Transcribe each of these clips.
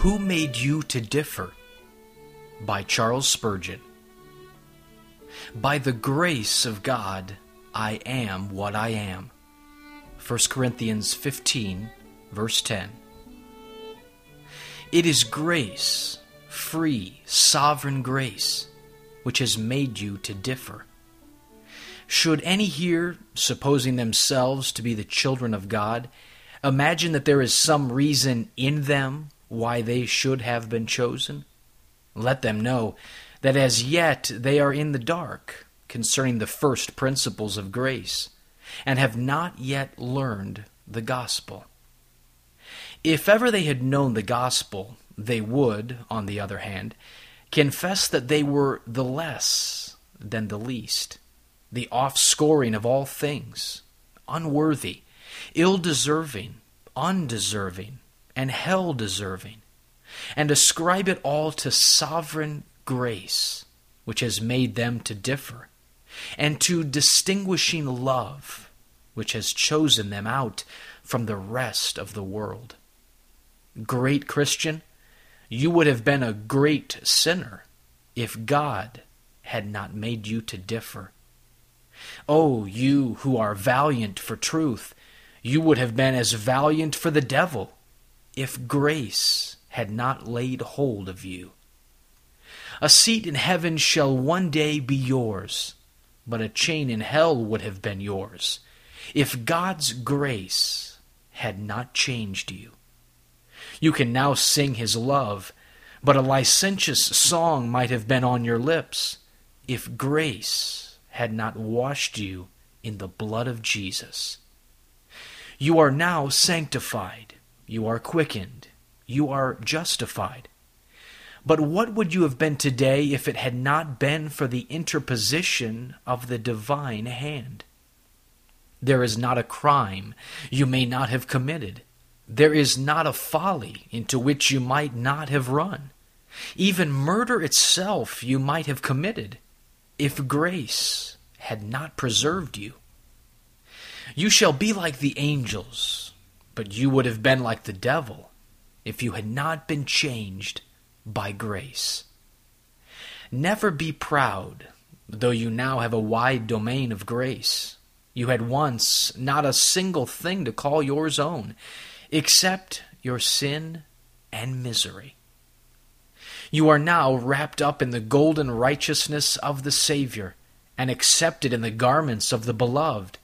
Who Made You to Differ? by Charles Spurgeon. By the grace of God, I am what I am. 1 Corinthians 15, verse 10. It is grace, free, sovereign grace, which has made you to differ. Should any here, supposing themselves to be the children of God, imagine that there is some reason in them why they should have been chosen? Let them know that as yet they are in the dark concerning the first principles of grace, and have not yet learned the gospel. If ever they had known the gospel, they would, on the other hand, confess that they were the less than the least, the offscoring of all things, unworthy, ill deserving, undeserving, and hell deserving, and ascribe it all to sovereign grace, which has made them to differ, and to distinguishing love, which has chosen them out from the rest of the world. Great Christian, you would have been a great sinner if God had not made you to differ. Oh, you who are valiant for truth, you would have been as valiant for the devil if grace had not laid hold of you. A seat in heaven shall one day be yours, but a chain in hell would have been yours if God's grace had not changed you. You can now sing his love, but a licentious song might have been on your lips if grace had not washed you in the blood of Jesus. You are now sanctified, you are quickened, you are justified. But what would you have been today if it had not been for the interposition of the divine hand? There is not a crime you may not have committed. There is not a folly into which you might not have run. Even murder itself you might have committed if grace had not preserved you. You shall be like the angels, but you would have been like the devil if you had not been changed by grace. Never be proud, though you now have a wide domain of grace. You had once not a single thing to call yours own, except your sin and misery. You are now wrapped up in the golden righteousness of the Savior and accepted in the garments of the Beloved.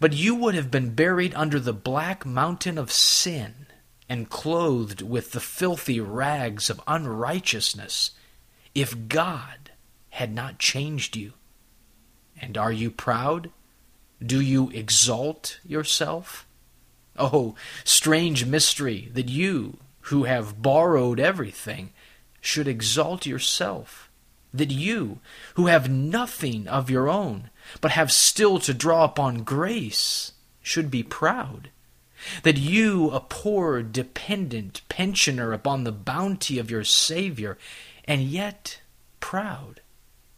But you would have been buried under the black mountain of sin and clothed with the filthy rags of unrighteousness if God had not changed you. And are you proud? Do you exalt yourself? Oh, strange mystery that you, who have borrowed everything, should exalt yourself. That you, who have nothing of your own, but have still to draw upon grace, should be proud. That you, a poor, dependent pensioner upon the bounty of your Savior, and yet proud.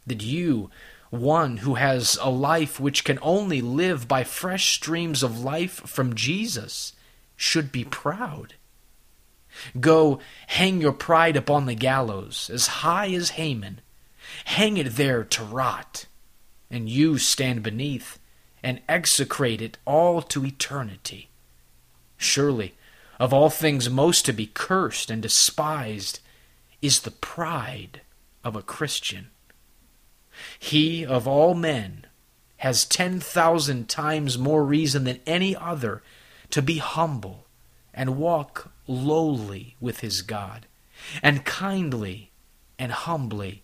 That you, one who has a life which can only live by fresh streams of life from Jesus, should be proud. Go hang your pride upon the gallows, as high as Haman. Hang it there to rot, and you stand beneath and execrate it all to eternity. Surely, of all things most to be cursed and despised is the pride of a Christian. He of all men has ten thousand times more reason than any other to be humble and walk lowly with his God, and kindly and humbly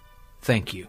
Thank you.